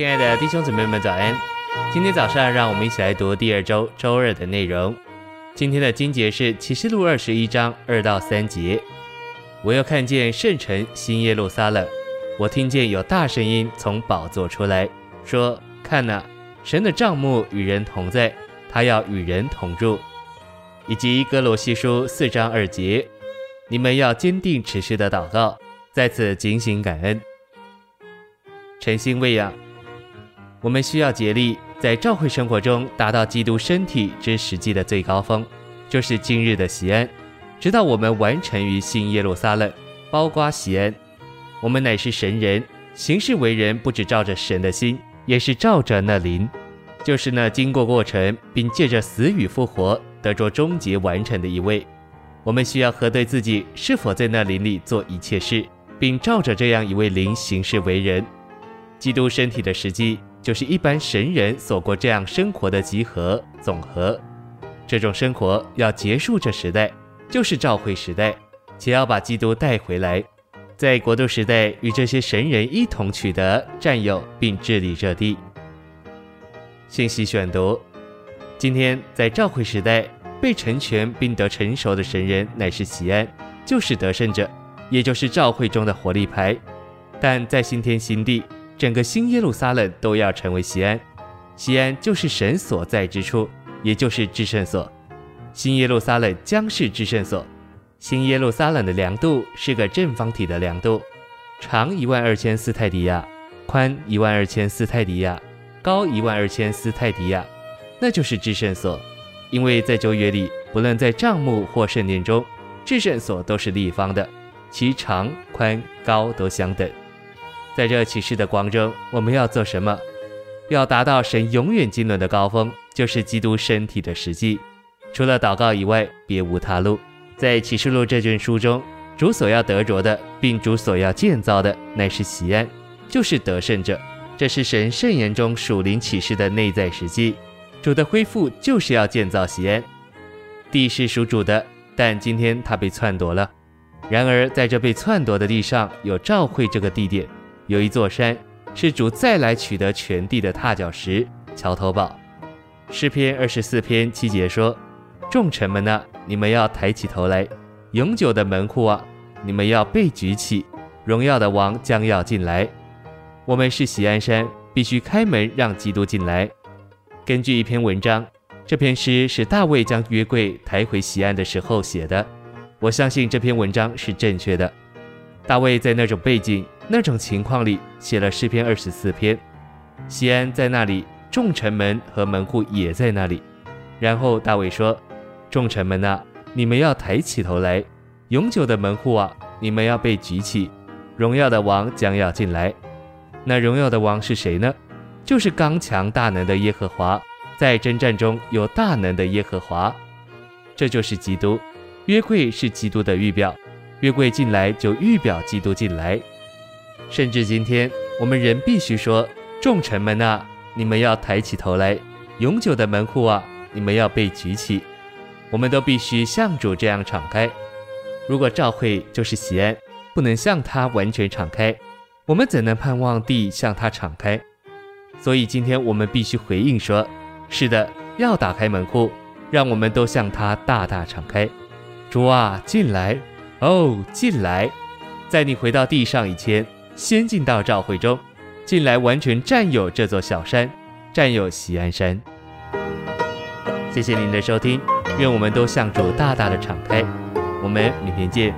亲爱的弟兄姊妹们，早安！今天早上，让我们一起来读第二周周二的内容。今天的经节是启示录二十一章二到三节。我又看见圣城新耶路撒冷，我听见有大声音从宝座出来，说：“看哪，神的帐幕与人同在，他要与人同住。”以及歌罗西书四章二节，你们要坚定持续的祷告，在此警醒感恩，诚心喂养。我们需要竭力在教会生活中达到基督身体之实际的最高峰，就是今日的锡安，直到我们完成于新耶路撒冷，包括锡安。我们乃是神人，行事为人不只照着神的心，也是照着那灵，就是那经过过程，并借着死与复活得着终结完成的一位。我们需要核对自己是否在那灵里做一切事，并照着这样一位灵行事为人。基督身体的实际。就是一般神人所过这样生活的集合总和，这种生活要结束这时代，就是召会时代，且要把基督带回来，在国度时代与这些神人一同取得、占有并治理这地。信息选读：今天在召会时代被成全并得成熟的神人乃是锡安，就是得胜者，也就是召会中的活力牌，但在新天新地。整个新耶路撒冷都要成为锡安，锡安就是神所在之处，也就是至圣所。新耶路撒冷将是至圣所。新耶路撒冷的量度是个正方体的量度，长一万二千斯泰迪亚，宽一万二千斯泰迪亚，高一万二千斯泰迪亚，那就是至圣所。因为在旧约里，不论在帐幕或圣殿中，至圣所都是立方的，其长、宽、高都相等。在这启示的光中，我们要做什么？要达到神永远经纶的高峰，就是基督身体的实际。除了祷告以外，别无他路。在启示录这卷书中，主所要得着的，并主所要建造的，乃是喜安，就是得胜者。这是神圣言中属灵启示的内在实际。主的恢复就是要建造喜安。地是属主的，但今天它被篡夺了。然而，在这被篡夺的地上有召会这个地点。有一座山，是主再来取得全地的踏脚石，桥头堡。诗篇二十四篇七节说：“众城门哪，你们要抬起头来；永久的门户啊，你们要被举起。荣耀的王将要进来。我们是喜安山，必须开门让基督进来。”根据一篇文章，这篇诗是大卫将约柜抬回喜安的时候写的。我相信这篇文章是正确的。大卫在那种背景。那种情况里写了诗篇二十四篇，西安在那里，众城门和门户也在那里。然后大卫说：“众臣们啊，你们要抬起头来；永久的门户啊，你们要被举起。荣耀的王将要进来。那荣耀的王是谁呢？就是刚强大能的耶和华，在征战中有大能的耶和华。这就是基督。约柜是基督的预表，约柜进来就预表基督进来。”甚至今天，我们仍必须说：“众臣们啊，你们要抬起头来；永久的门户啊，你们要被举起。”我们都必须像主这样敞开。如果召会就是锡安，不能向他完全敞开，我们怎能盼望地向他敞开？所以今天我们必须回应说：“是的，要打开门户，让我们都向他大大敞开。”主啊，进来！哦，进来！在你回到地上以前。先进到赵会州，进来完全占有这座小山，占有西安山。谢谢您的收听，愿我们都向主大大的敞开。我们明天见。